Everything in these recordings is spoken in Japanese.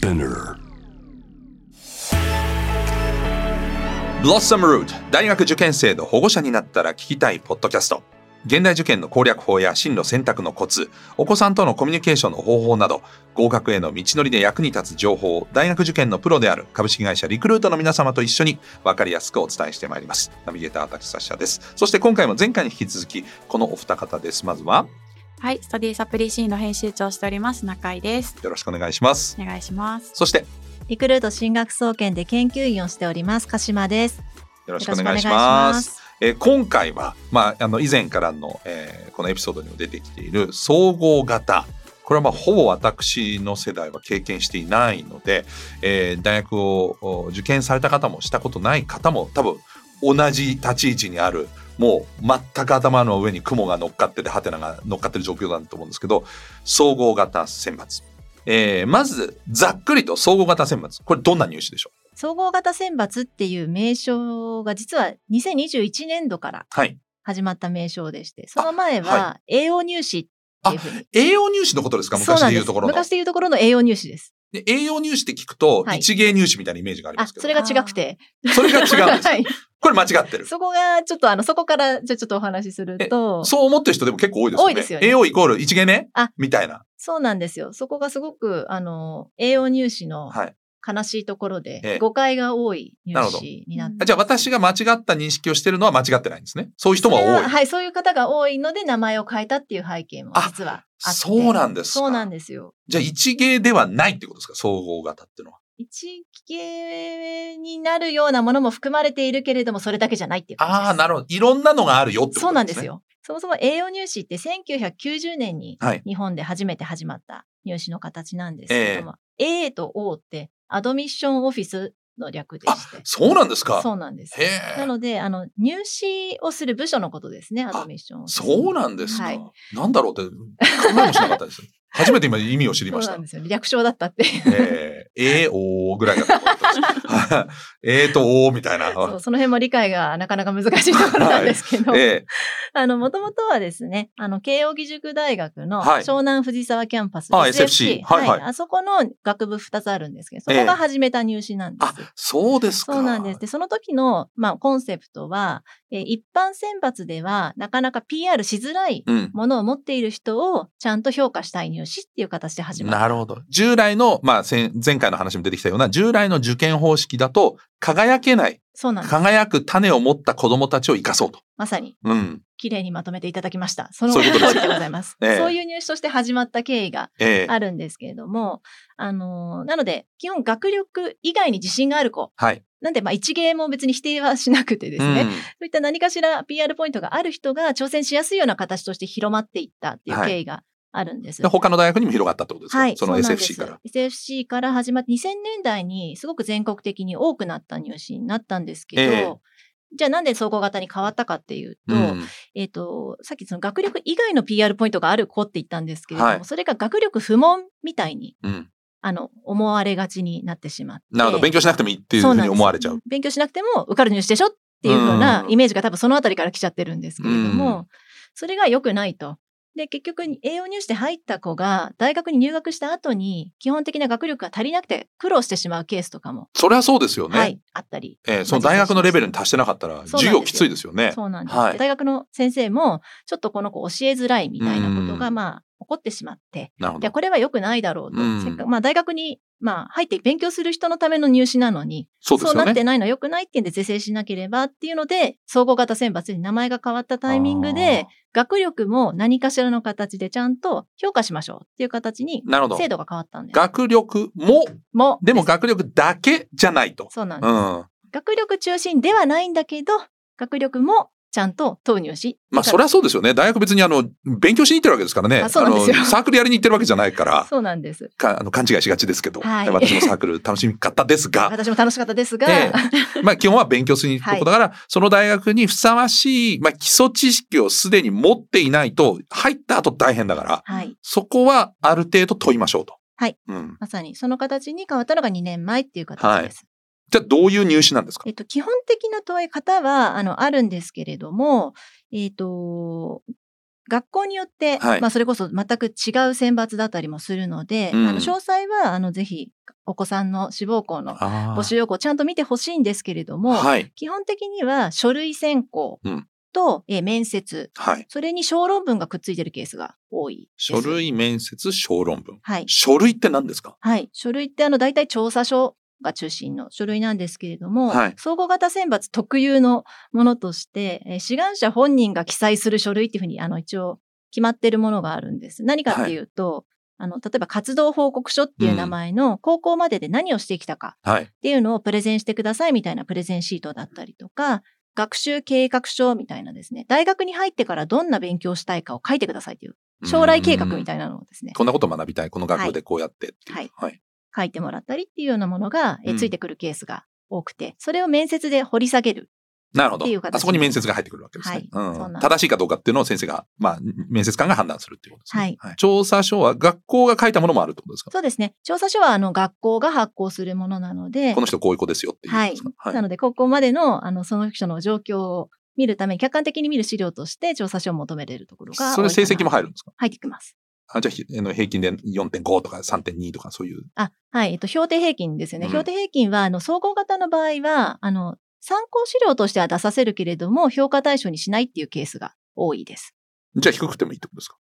Spinner. ブロッサムルート大学受験生の保護者になったら聞きたいポッドキャスト。現代受験の攻略法や進路選択のコツお子さんとのコミュニケーションの方法など合格への道のりで役に立つ情報を大学受験のプロである株式会社リクルートの皆様と一緒に分かりやすくお伝えしてまいります。ナビゲーター立サッシャです。そして今回も前回に引き続きこのお二方です。まずははい、スタディサプリシーの編集長をしております中井です。よろしくお願いしますお願いします。そしてリクルート進学総研で研究員をしております鹿島です。よろしくお願いしますえー今回は、まあ、あの以前からの、えーこのエピソードにも出てきている総合型これはまあほぼ私の世代は経験していないので、えー大学をお受験された方もしたことない方も多分同じ立ち位置にあるもう全く頭の上に雲が乗っかっててハテナが乗っかってる状況だと思うんですけど総合型選抜、えーまずざっくりと総合型選抜。これどんな入試でしょう？総合型選抜っていう名称が実は2021年度からはい。始まった名称でして、その前あは栄養入試っていうふうに。栄養入試のことですか？昔でいうところの。昔でいうところの栄養入試です。で栄養入試って聞くと、はい一芸入試みたいなイメージがありますけど。あそれが違くて。それが違うんですかはい。これ間違ってる。そこがちょっとあの、そこからじゃあちょっとお話しすると、そう思ってる人でも結構多いですよね。多いですよね栄養イコール一芸ね？あみたいな。そうなんですよ。そこがすごく、あの、栄養入試のはい。悲しいところで、ええ誤解が多い入なるほど試になってあじゃあ私が間違った認識をしてるのは間違ってないんですね。そういう人も多い。それははい、そういう方が多いので名前を変えたっていう背景もあ実は。そうなんですか？そうなんですよ。じゃあ一芸ではないってことですか？総合型っていうのは。一芸になるようなものも含まれているけれども、それだけじゃないっていう感じです。ああ、なるほど。いろんなのがあるよってことですね。そうなんです。よ。そもそも栄養入試って1990年にはい。日本で初めて始まった入試の形なんですけども、A と O ってアドミッションオフィスの略であして。そうなんですか？そうなんです。なので、あの、入試をする部署のことですね、アドミッション。そうなんですか。はいなんだろうって考えもしなかったです。初めて今意味を知りましたそうなん。ですよ。略称だったって。えー、えー、おーぐらいだった。えーとおーみたいな。そうその辺も理解がなかなか難しいところなんですけど、えあの、もともとはですね、あの、慶應義塾大学のはい湘南藤沢キャンパス、あ SFC はいはいあそこの学部2つあるんですけど、そこが始めた入試なんでー、す。あ、そうですか。そうなんです。で、その時の、まあ、コンセプトは、えー一般選抜ではなかなか PR しづらいうん。ものを持っている人をちゃんと評価したい入試っていう形で始まった。なるほど。従来の、まあ、先前回の話も出てきたような、従来の受験方式だと、輝けない、そうなんです。輝く種を持った子供たちを生かそうと。まさに、うん。綺麗にまとめていただきました。その通りでございます。ええそういう入試として始まった経緯がええあるんですけれども、あのーなので、基本学力以外に自信がある子。はい。なんで、まあ、一芸も別に否定はしなくてですね、そういった何かしら PR ポイントがある人が挑戦しやすいような形として広まっていったっていう経緯があるんです。で他の大学にも広がったってことですか、はい、その SFC から。。SFC から始まって2000年代にすごく全国的に多くなった入試になったんですけど、ええじゃあなんで総合型に変わったかっていうと、うんえっ、と、さっきその学力以外の PR ポイントがある子って言ったんですけれども、はいそれが学力不問みたいに、うん。あの、思われがちになってしまって。なるほど。勉強しなくてもいいっていうふうに思われちゃう。勉強しなくても受かる入試でしょっていう風なうんイメージが多分そのあたりから来ちゃってるんですけれども、うんそれが良くないと。で、結局、栄養入試で入った子が大学に入学した後に基本的な学力が足りなくて苦労してしまうケースとかも、それはそうですよね。はい、あったり。えーその大学のレベルに達してなかったら、授業きついですよね。そうなんです、はい大学の先生も、ちょっとこの子教えづらいみたいなことが、うんまあ、起こってしまって、なるほどいや、。これは良くないだろうと。うんせっかく、まあ、大学に、まあ、入って勉強する人のための入試なのに、そうですよね。なってないのは良くないっていうんで是正しなければっていうので、総合型選抜に名前が変わったタイミングで、学力も何かしらの形でちゃんと評価しましょうっていう形に制度が変わったんです。学力も、もでも学力だけじゃないと。そうなんです、うん。学力中心ではないんだけど、学力もちゃんと投入し。まあ、それはそうですよね。大学別にあの、勉強しに行ってるわけですからね。あそうなんですよのサークルやりに行ってるわけじゃないから、そうなんです。かあの勘違いしがちですけど、はい私もサークル 楽しみかったですが、私も楽しかったですが、ええまあ基本は勉強するとこだから、その大学にふさわしい、まあ基礎知識をすでに持っていないと、入った後大変だから、はい。そこはある程度問いましょうと。はい。うん。まさにその形に変わったのが2年前っていう形です。じゃあどういう入試なんですか？えっと、基本的な問い方は、あの、あるんですけれども、えっと、学校によって、はいまあそれこそ全く違う選抜だったりもするので、うんあの詳細はあのぜひお子さんの志望校の募集要項をちゃんと見てほしいんですけれども、はい。基本的には書類選考うんと、えー面接、はい。それに小論文がくっついてるケースが多い。書類、面接、小論文。はい。書類って何ですか？はい。書類ってあの大体調査書が中心の書類なんですけれども、はい総合型選抜特有のものとして、えー志願者本人が記載する書類っていうふうにあの一応決まってるものがあるんです。何かっていうと、あの、例えば活動報告書っていう名前の高校までで何をしてきたかはい。っていうのをプレゼンしてくださいみたいなプレゼンシートだったりとか、学習計画書みたいなですね、大学に入ってからどんな勉強したいかを書いてくださいという将来計画みたいなのをですね、こんなこと学びたい。この学部でこうやってっていう。はいはい。書いてもらったりっていうようなものが、えうんついてくるケースが多くて、それを面接で掘り下げる。なるほどっていう。形あそこに面接が入ってくるわけですね。はいそうなん正しいかどうかっていうのを先生が、まあ、面接官が判断するっていうことですね。はい調査書は学校が書いたものもあるってことですか？そうですね。調査書はあの学校が発行するものなのでこ、の人こういう子ですよっていうことはいですか？。はいなので、高校までの、あの、その人の状況を見るために、客観的に見る資料として調査書を求めれるところが。それ成績も入るんですか？入ってきます。あじゃあ平均で4.5とか3.2とかそういう。あ、はい。えっと、標定平均ですよね。うん標定平均は、あの、総合型の場合は、あの、参考資料としては出させるけれども、評価対象にしないっていうケースが多いです。じゃあ低くてもいいってことですか？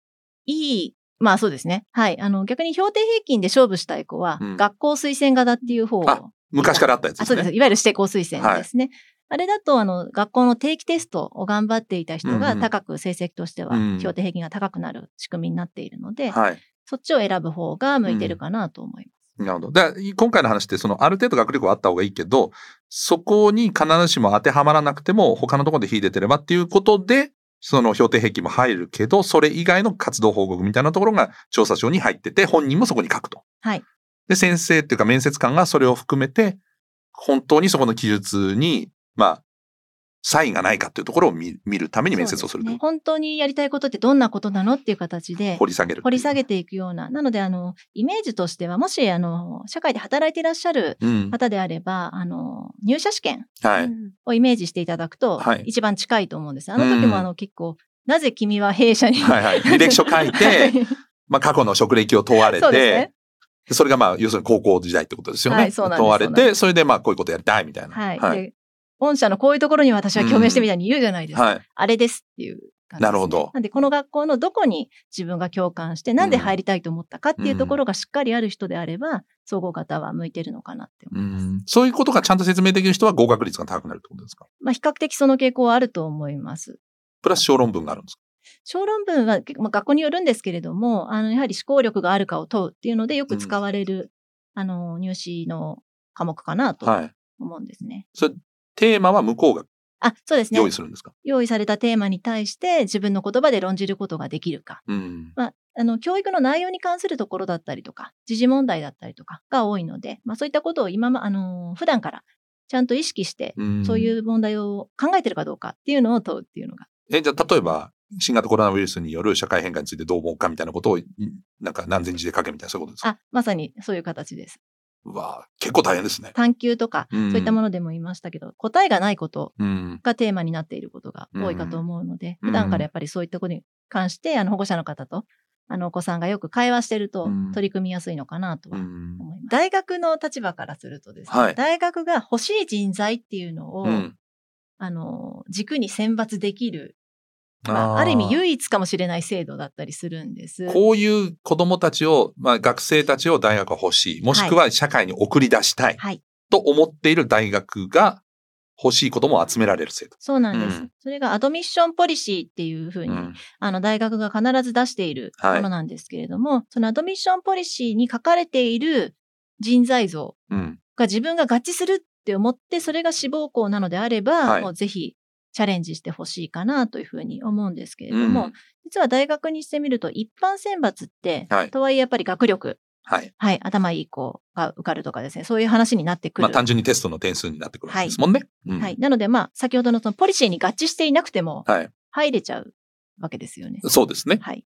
いい、まあそうですね。はい。あの、逆に標定平均で勝負したい子は、うん学校推薦型っていう方を、あ昔からあったやつですね。あそうです。いわゆる指定校推薦ですね。あれだと、あの、学校の定期テストを頑張っていた人が高く成績としてはうん、標定平均が高くなる仕組みになっているので、はい。そっちを選ぶ方が向いてるかなと思います。なるほど。だ今回の話って、その、ある程度学力はあった方がいいけど、そこに必ずしも当てはまらなくても、他のところで秀でてればっていうことで、その標定平均も入るけど、それ以外の活動報告みたいなところが調査書に入ってて、本人もそこに書くと。はい。で、先生っていうか面接官がそれを含めて、本当にそこの記述に、まあ、差異がないかっていうところを見見るために面接をするね。本当にやりたいことってどんなことなのっていう形で掘り下げる。掘り下げていくような。なので、あの、イメージとしては、もし、あの、社会で働いていらっしゃるうん。方であれば、あの、入社試験はい。うんをイメージしていただくとはい、一番近いと思うんです。あの時うんも、あの、結構、なぜ君は弊社に、はいはい。履歴書書いて、まあ過去の職歴を問われて、でそれがまあ、要するに高校時代ってことですよね。はいそうなんです問われて、それでまあ、こういうことやりたいみたいな。はい。はい。で、御社のこういうところに私は共鳴してみたいに言うじゃないですか。はい。あれですっていう感じですね、なるほどなんで、この学校のどこに自分が共感して、なんで入りたいと思ったかっていうところがしっかりある人であれば、総合型は向いてるのかなってう思います。んそういうことがちゃんと説明できる人は合格率が高くなるってことですか？まあ、比較的その傾向はあると思います。プラス小論文があるんですか？小論文は、結構まあ、学校によるんですけれども、あの、やはり思考力があるかを問うっていうので、よく使われる、あの、入試の科目かなとはい。思うんですね。それ、テーマは向こうがあ、そうですね。用意するんですか？用意されたテーマに対して自分の言葉で論じることができるか。うん。まあ、あの、教育の内容に関するところだったりとか、時事問題だったりとかが多いので、まあそういったことを今ま、あの、普段からちゃんと意識して、うんそういう問題を考えてるかどうかっていうのを問うっていうのが。え、じゃあ、例えば、新型コロナウイルスによる社会変化についてどう思うかみたいなことを、んなんか何千字で書けみたいな、そういうことですか？あ、まさにそういう形です。うわあ結構大変ですね。探求とか、うんそういったものでも言いましたけど、答えがないことうん。がテーマになっていることが多いかと思うので、うん普段からやっぱりそういったことに関して、あの、保護者の方と、あの、お子さんがよく会話してるとうん取り組みやすいのかなとはうん。思います。大学の立場からするとですね、はい大学が欲しい人材っていうのを、うんあの、軸に選抜できる、まあ、ある意味唯一かもしれない制度だったりするんです。こういう子供たちを、まあ学生たちを大学は欲しい。もしくは社会に送り出したい。はい。と思っている大学が欲しい子供を集められる制度。そうなんです。うんそれがアドミッションポリシーっていうふうに、うんあの、大学が必ず出しているはいものなんですけれども、そのアドミッションポリシーに書かれている人材像うん。が自分が合致するって思って、それが志望校なのであれば、はいもうぜひチャレンジしてほしいかなというふうに思うんですけれども、うん実は大学にしてみると一般選抜って、はいとはいえやっぱり学力、はい。はい、頭いい子が受かるとかですね、そういう話になってくる。まあ単純にテストの点数になってくるわけですもんね。うんはい。なのでまあ、先ほどのそのポリシーに合致していなくてもはい。入れちゃうわけですよね。そうですね。はい。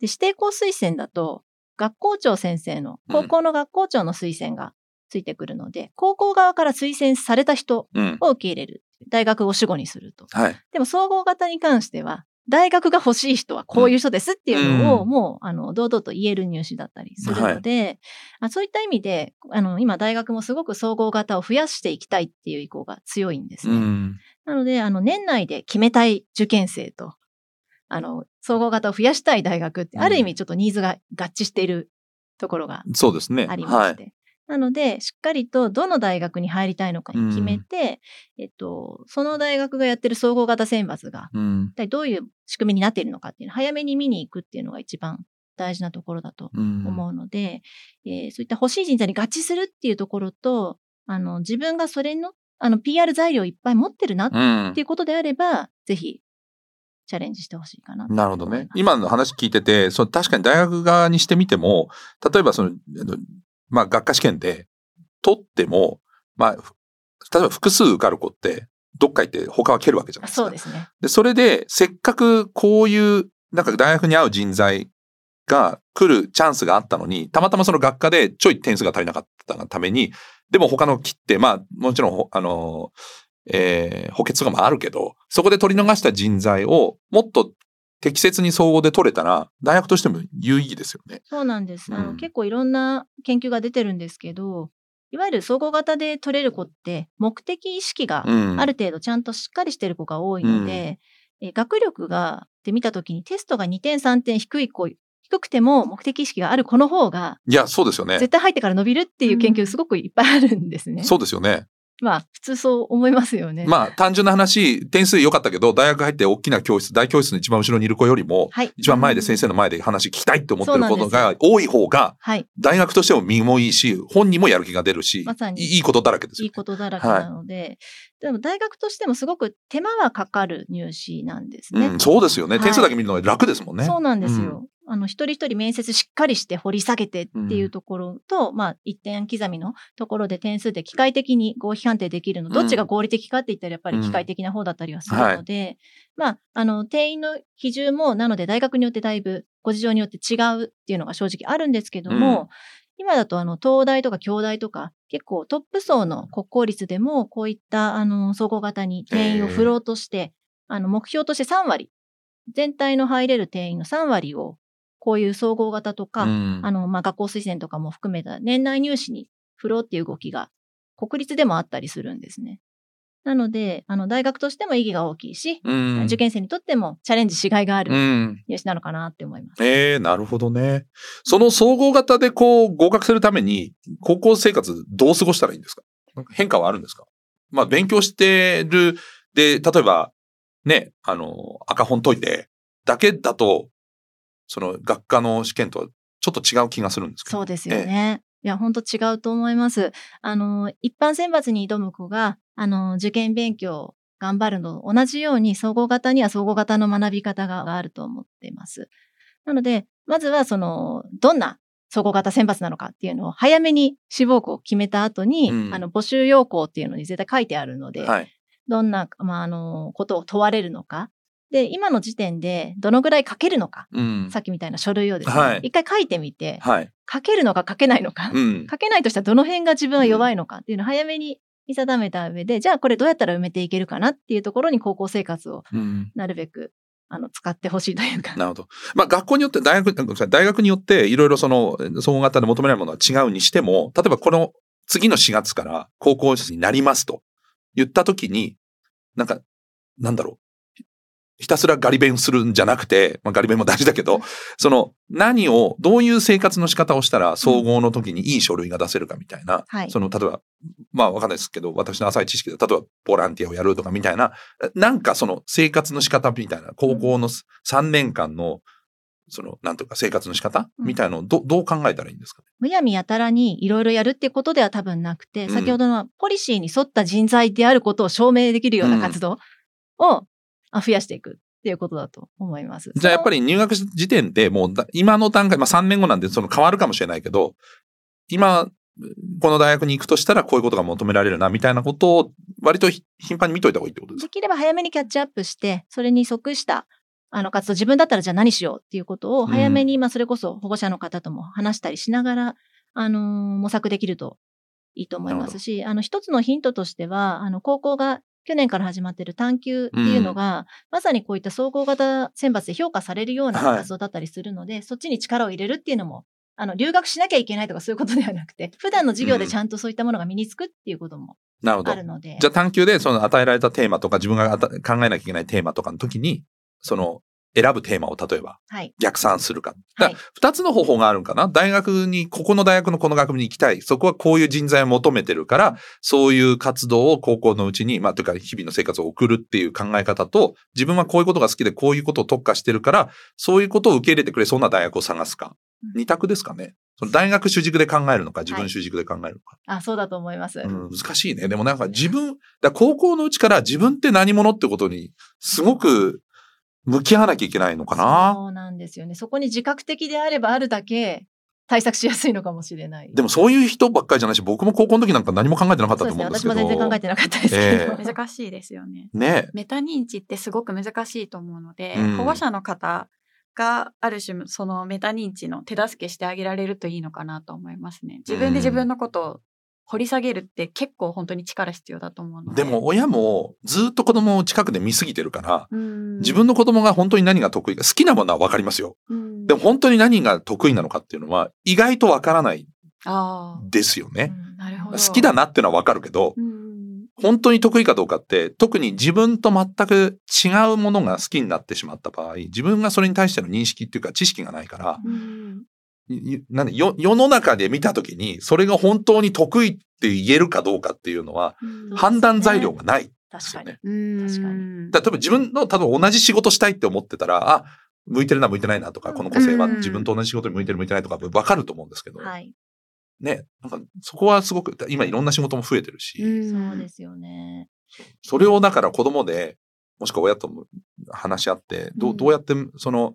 で、指定校推薦だと、学校長先生の、うん高校の学校長の推薦がついてくるので、高校側から推薦された人うん。を受け入れる。大学を主語にすると。はい。でも総合型に関しては、大学が欲しい人はこういう人ですっていうのを、うもう、あの、堂々と言える入試だったりするので、あそういった意味で、あの、今大学もすごく総合型を増やしていきたいっていう意向が強いんですね。うん。なので、あの、年内で決めたい受験生と、あの、総合型を増やしたい大学って、うんある意味ちょっとニーズが合致しているところが。ありまして。なので、しっかりとどの大学に入りたいのかに決めて、えっと、その大学がやってる総合型選抜が、うん。一体どういう仕組みになっているのかっていうのを早めに見に行くっていうのが一番大事なところだとうん。思うので、えーそういった欲しい人材に合致するっていうところと、あの、自分がそれの、あの、PR 材料をいっぱい持ってるなっうんていうことであれば、ぜひ、チャレンジしてほしいかなとなるほどね今の話聞いてて、その確かに大学側にしてみても、例えばそのまあ学科試験で取っても、まあ、ふ例えば複数受かる子って、どっか行って他は蹴るわけじゃないですか。そうですね。で、それで、せっかくこういう、なんか大学に合う人材が来るチャンスがあったのに、たまたまその学科でちょい点数が足りなかったがために、でも他の切って、まあ、もちろんほ、あの、えー補欠とかもあるけど、そこで取り逃した人材をもっと適切に総合で取れたら、大学としても有意義ですよね。そうなんです。あのうん結構いろんな研究が出てるんですけど、いわゆる総合型で取れる子って、目的意識がうん。ある程度ちゃんとしっかりしてる子が多いので、え学力がって見たときにテストが2点3点低い子、低くても目的意識がある子の方が、いや、そうですよね絶。対入ってから伸びるっていう研究すごくいっぱいあるんですね。そうですよね。まあ、普通そう思いますよね。まあ、単純な話、点数良かったけど、大学入って大きな教室、大教室の一番後ろにいる子よりも、はい。一番前で先生の前で話聞きたいって思ってることが多い方が、はい。大学としても身もいいし、本人もやる気が出るし、まさにいいいことだらけですよいい。ことだらけなので、でも大学としてもすごく手間はかかる入試なんですね。うん、そうですよね。はい点数だけ見るのが楽ですもんね。そうなんですよ。あの、一人一人面接しっかりして掘り下げてっていうところと、まあ、一点刻みのところで点数で機械的に合否判定できるの、どっちが合理的かって言ったらやっぱり機械的な方だったりはするので、まあ、あの、定員の比重も、なので大学によってだいぶ、ご事情によって違うっていうのが正直あるんですけども、うん。今だとあの、東大とか京大とか、結構トップ層の国公立でも、こういったあの、総合型に定員を振ろうとして、あの、目標として3割、全体の入れる定員の3割を、こういう総合型とか、うんあの、まあ、学校推薦とかも含めた年内入試に振ろうっていう動きが国立でもあったりするんですね。なので、あの、大学としても意義が大きいし、うん。受験生にとってもチャレンジしがいがあうるん。入試なのかなって思います。ええなるほどね。その総合型でこう合格するために、高校生活どう過ごしたらいいんですか変化はあるんですか？まあ勉強してる、で、例えば、ね、あの、赤本解いて、だけだと、その学科の試験とはちょっと違う気がするんですけど。そうですよね。いや、本当違うと思います。あの、一般選抜に挑む子が、あの、受験勉強頑張るのと同じように、総合型には総合型の学び方があると思っています。なので、まずはその、どんな総合型選抜なのかっていうのを早めに志望校を決めた後に、うんあの、募集要項っていうのに絶対書いてあるので、はい。どんな、まあ、あの、ことを問われるのか。で、今の時点でどのぐらい書けるのか。うん。さっきみたいな書類をですね、はい一回書いてみて、はい。書けるのか書けないのか、うん。書けないとしたらどの辺が自分は弱いのかっていうのを早めに見定めた上で、じゃあこれどうやったら埋めていけるかなっていうところに高校生活をうん。なるべくあの使ってほしいというか。なるほど。まあ学校によって、大学、大学によっていろいろその総合型で求められるものは違うにしても、例えばこの次の4月から高校生になりますと言った時に、なんか、なんだろう。ひたすらガリ勉するんじゃなくて、まあ、ガリ勉も大事だけど、その何を、どういう生活の仕方をしたら総合の時にいい書類が出せるかみたいな、はい。その、例えば、まあわかんないですけど、私の浅い知識で、例えばボランティアをやるとかみたいな、なんかその生活の仕方みたいな、高校の3年間の、その、なんというか生活の仕方うん。みたいのをどどう考えたらいいんですかね？むやみやたらにいろいろやるっていうことでは多分なくて、うん。先ほどのポリシーに沿った人材であることを証明できるような活動をあ増やしていくっていうことだと思います。じゃあやっぱりり入学時点でもうだ今の段階、まあ3年後なんでその変わるかもしれないけど、今、この大学に行くとしたらこういうことが求められるなみたいなことを割とひ頻繁に見といた方がいいってことですか？できれば早めにキャッチアップして、それに即したあの活動、自分だったらじゃあ何しようっていうことを早めに、まあそれこそ保護者の方とも話したりしながら、あのー模索できるといいと思いますし、あの一つのヒントとしては、あの高校が去年から始まっている探究っていうのが、まさにこういった総合型選抜で評価されるような活動だったりするので、そっちに力を入れるっていうのも、あの、留学しなきゃいけないとかそういうことではなくて、普段の授業でちゃんとそういったものが身につくっていうこともあ。るので。じゃあ探究でその与えられたテーマとか自分が考えなきゃいけないテーマとかの時に、その選ぶテーマを例えばはい。逆算するか。はいだから二つの方法があるんかな。大学に、ここの大学のこの学部に行きたい。そこはこういう人材を求めてるから、そういう活動を高校のうちに、まあ、というか日々の生活を送るっていう考え方と、自分はこういうことが好きでこういうことを特化してるから、そういうことを受け入れてくれそうな大学を探すか。うん二択ですかね。その大学主軸で考えるのか、自分主軸で考えるのか。あ、そうだと思います。うん、難しいね。でもなんか自分、だ高校のうちから自分って何者ってことに、すごく向き合わなきゃいけないのかな？そうなんですよね。そこに自覚的であればあるだけ対策しやすいのかもしれない。でもそういう人ばっかりじゃないし、僕も高校の時なんか何も考えてなかったとそうですね。思うんですけど。私も全然考えてなかったですけど。ええ難しいですよね。ねメタ認知ってすごく難しいと思うので、うん保護者の方がある種そのメタ認知の手助けしてあげられるといいのかなと思いますね。自分で自分のことを掘り下げるって結構本当に力必要だと思うので。でも親もずっと子供を近くで見すぎてるから、うん、自分の子供が本当に何が得意か、好きなものは分かりますよ。うんでも本当に何が得意なのかっていうのは意外と分からないあですよね。あ、なるほど。好きだなっていうのは分かるけど、うん本当に得意かどうかって、特に自分と全く違うものが好きになってしまった場合、自分がそれに対しての認識っていうか知識がないから、なんでよ世の中で見たときに、それが本当に得意って言えるかどうかっていうのは、うん。判断材料がないです確かに。確かに。だから多分自分の多分同じ仕事したいって思ってたら、あ、向いてるな向いてないなとか、この個性はうん。自分と同じ仕事に向いてる向いてないとか分かると思うんですけど、はい。ね、なんかそこはすごく、今いろんな仕事も増えてるし、そうですよね。それをだから子供で、もしくは親とも話し合って、どううん。どうやってその、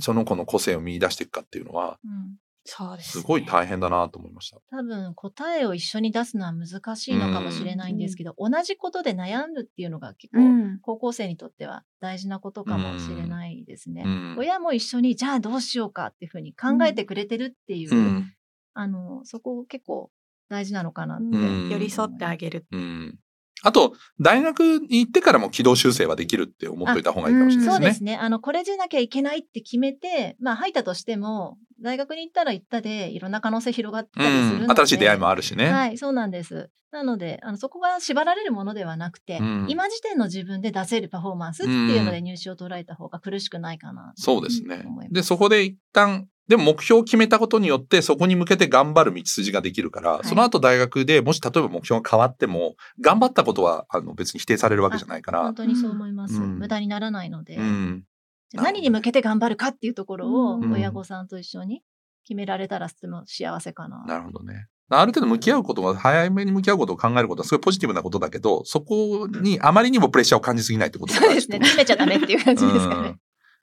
その子の個性を見出していくかっていうのは、うんそうです、すごい大変だなと思いました。多分答えを一緒に出すのは難しいのかもしれないんですけど、同じことで悩むっていうのが結構、うん高校生にとっては大事なことかもしれないですね。うん。親も一緒にじゃあどうしようかっていうふうに考えてくれてるっていう、うん。あのそこ結構大事なのかなって、うん寄り添ってあげる。うん。あと、大学に行ってからも軌道修正はできるって思っといた方がいいかもしれないでね。そうですすね。あの、これじゃなきゃいけないって決めて、まあ入ったとしても、大学に行ったら行ったで、いろんな可能性広がったりするので、うん。新しい出会いもあるしね。はい、そうなんです。なので、あのそこが縛られるものではなくて、うん今時点の自分で出せるパフォーマンスっていうので入試を捉えた方が苦しくないかな。そうですねで、そこで一旦、でも目標を決めたことによって、そこに向けて頑張る道筋ができるから、いその後大学でもし例えば目標が変わっても、頑張ったことはあの別に否定されるわけじゃないから本、当にそう思います。うん無駄にならないので、うん。じゃあ何に向けて頑張るかっていうところをうん親御さんと一緒に決められたらとても幸せかな。なるほどね。ある程度向き合うことが、早めに向き合うことを考えることはすごいポジティブなことだけど、そこにあまりにもプレッシャーを感じすぎないってことがそうですね。詰めちゃダメっていう感じですかねうん。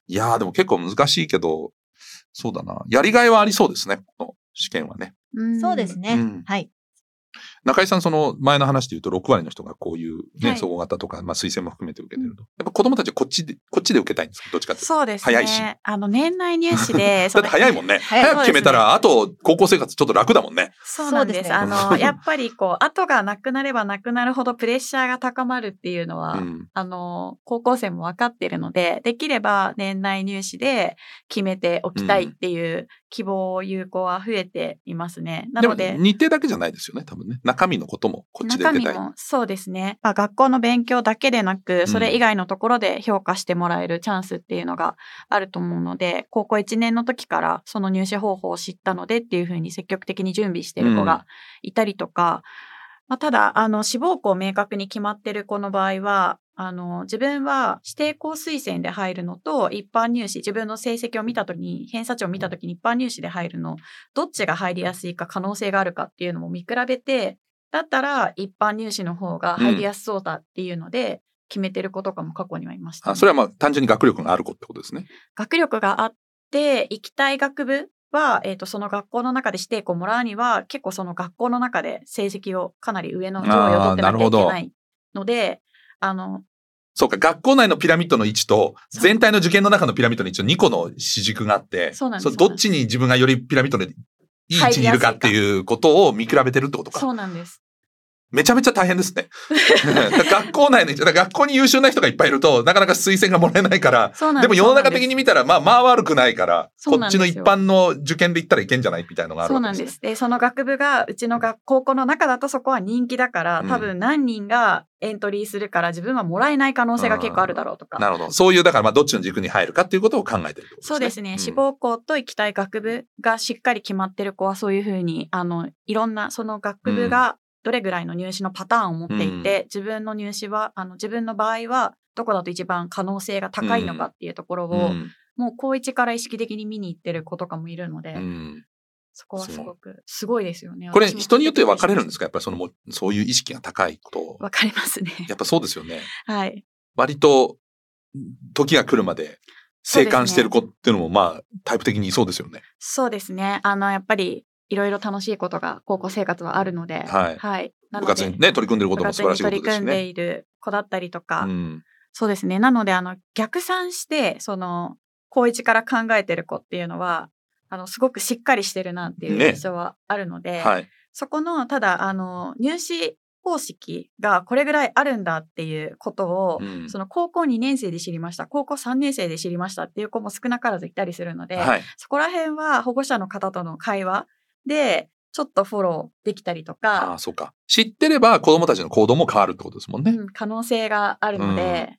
いやーでも結構難しいけど、そうだな。やりがいはありそうですね、この試験はね。そうですね。うんはい。中井さん、その前の話で言うと6割の人がこういうね、はい総合型とか、まあ推薦も含めて受けてると。やっぱ子供たちはこっちで、こっちで受けたいんですか？どっちかっていうと。そうですね。早いしあの、年内入試で、だって早いもんね。早く決めたら、あと高校生活ちょっと楽だもんね。そうなんです。そうですねあの、やっぱりこう、後がなくなればなくなるほどプレッシャーが高まるっていうのは、うん。あの、高校生も分かっているので、できれば年内入試で決めておきたいっていう希望、有効は増えていますね。なので、日程だけじゃないですよね、多分ね。中身のこともこっちで出たい。そうですね。まあ、学校の勉強だけでなく、それ以外のところで評価してもらえるチャンスっていうのがあると思うので、高校1年の時からその入試方法を知ったのでっていうふうに積極的に準備してる子がいたりとか、まあ、ただ、あの、志望校明確に決まってる子の場合は、あの、自分は指定校推薦で入るのと一般入試、自分の成績を見たときに、偏差値を見たときに一般入試で入るの、どっちが入りやすいか可能性があるかっていうのも見比べて、だったら一般入試の方が入りやすそうだっていうので、決めてる子とかも過去にはいましたね、あそれはまあ単純に学力がある子ってことですね。学力があって、行きたい学部は、えっ、と、その学校の中で指定校をもらうには、結構その学校の中で成績をかなり上の上位を取ってなきゃいけないので、あの、そうか、学校内のピラミッドの位置と、全体の受験の中のピラミッドの位置の2個の主軸があって、そうなんですれどっちに自分がよりピラミッドのいい位置にいるかっていうことを見比べてるってことか。そうなんです。めちゃめちゃ大変ですね。学校内に、学校に優秀な人がいっぱいいると、なかなか推薦がもらえないから、でも世の中的に見たら、まあまあ悪くないから、こっちの一般の受験で行ったらいけんじゃないみたいなのがあるわけです、ね、そうなんです。で、その学部が、うちの学高校の中だとそこは人気だから、多分何人がエントリーするから自分はもらえない可能性が結構あるだろうとか。なるほど。そういう、だからまあどっちの軸に入るかっていうことを考えてる、ね、そうですね。志望校と行きたい学部がしっかり決まってる子はそういうふうに、あの、いろんな、その学部がどれぐらいの入試のパターンを持っていて、うん、自分の入試は、あの、自分の場合は、どこだと一番可能性が高いのかっていうところを、うん、もう高一から意識的に見に行ってる子とかもいるので、そこはすごく、すごいですよね。これ、人によって分かれるんですか？やっぱりそのも、そういう意識が高いこと。分かりますね。やっぱそうですよね。はい。割と、時が来るまで、生還してる子っていうのも、まあ、タイプ的にそうですよね。そうですね。あの、やっぱり、いろいろ楽しいことが高校生活はあるので、はい。はい、部活にね、取り組んでることも素晴らしいことですね。取り組んでいる子だったりとか、うん、そうですね。なので、あの、逆算して、その、高一から考えてる子っていうのは、あの、すごくしっかりしてるなっていう印象はあるので、ねはい、そこの、ただ、あの、入試方式がこれぐらいあるんだっていうことを、うん、その高校2年生で知りました、高校3年生で知りましたっていう子も少なからずいたりするので、はい、そこら辺は保護者の方との会話で、ちょっとフォローできたりとか。ああ、そうか。知ってれば子供たちの行動も変わるってことですもんね。うん、可能性があるので、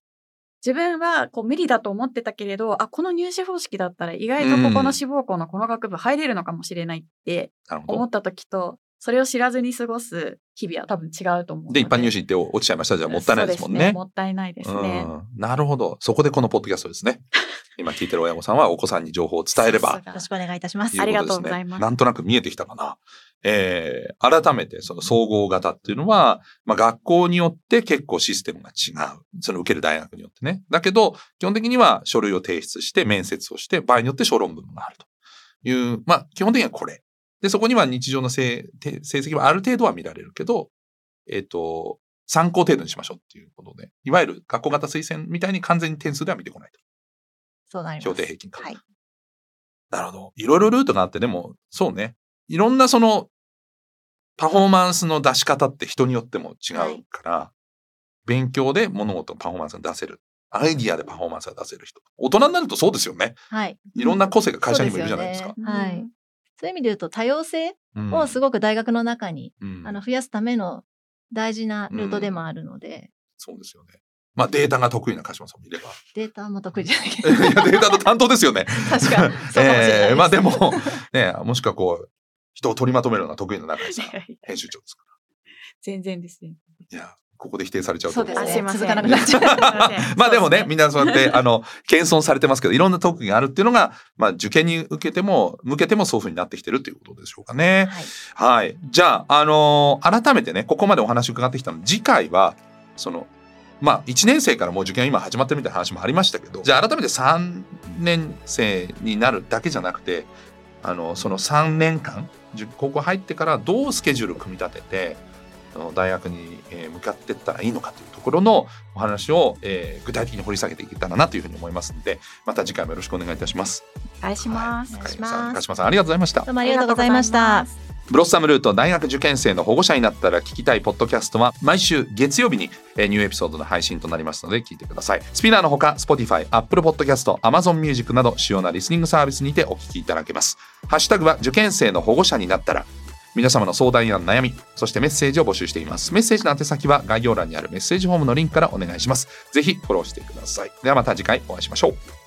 自分はこう無理だと思ってたけれど、あ、この入試方式だったら意外とここの志望校のこの学部入れるのかもしれないって思った時と、それを知らずに過ごす日々は多分違うと思うで。一般入試って落ちちゃいました。じゃあもったいないですもんね。ねもったいないですね、なるほど。そこでこのポッドキャストですね。今聞いてる親御さんはお子さんに情報を伝えれば。よろしくお願いいたします。ありがとうございます。なんとなく見えてきたかな。えー、改めてその総合型っていうのは、まあ、学校によって結構システムが違う。その受ける大学によってね。だけど、基本的には書類を提出して面接をして、場合によって小論文があるという、まあ、基本的にはこれ。で、そこには日常の成績はある程度は見られるけど、えっ、ー、と、参考程度にしましょうっていうことで、いわゆる学校型推薦みたいに完全に点数では見てこないと。そうなります。評定平均か。はい。なるほど。いろいろルートがあって、でも、そうね。いろんなそのパフォーマンスの出し方って人によっても違うから、はい、勉強で物事のパフォーマンスが出せる。アイディアでパフォーマンスが出せる人。大人になるとそうですよね。はい。いろんな個性が会社にもいるじゃないですか。すね、はい。そういう意味で言うと多様性をすごく大学の中に、うん、あの増やすための大事なルートでもあるので。うん、そうですよね。まあデータが得意な鹿島さんもいれば。データも得意じゃないけど。いや、データの担当ですよね。確かに。そうかもしれないえー、まあでも、ね、もしくはこう、人を取りまとめるのが得意な中井さん、編集長ですから。全然ですね。いや、ここで否定されちゃうと。そうですね。続かなくなっちゃう。まあでもね、みんなそうやって、あの、謙遜されてますけど、いろんな特技があるっていうのが、まあ受験に受けても、向けてもそういうふうになってきてるっていうことでしょうかね。はい。はい、じゃあ、あのー、改めてね、ここまでお話伺ってきたの次回は、その、まあ、1年生からもう受験今始まってるみたいな話もありましたけど、じゃあ改めて3年生になるだけじゃなくて、あの、その3年間、高校入ってからどうスケジュール組み立てて大学に向かっていったらいいのかというところのお話を、えー、具体的に掘り下げていけたらなというふうに思いますのでまた次回もよろしくお願いいたします。お願いします。はい。鹿島さんありがとうござい。ました。どうもありがとうござい。ました。ブロッサムルート大学受験生の保護者になったら聞きたい。ポッドキャストは毎週月曜日にニューエピソードの配信となりますので聞い。てください。スピナーのほか Spotify、Apple Podcast、Amazon Music など主要なリスニングサービスにてお聞きい。ただけます。ハッシュタグは受験生の保護者になったら皆様の相談や悩み、そしてメッセージを募集しています。メッセージの宛先は概要欄にあるメッセージフォームのリンクからお願いします。ぜひフォローしてください。ではまた次回お会いしましょう。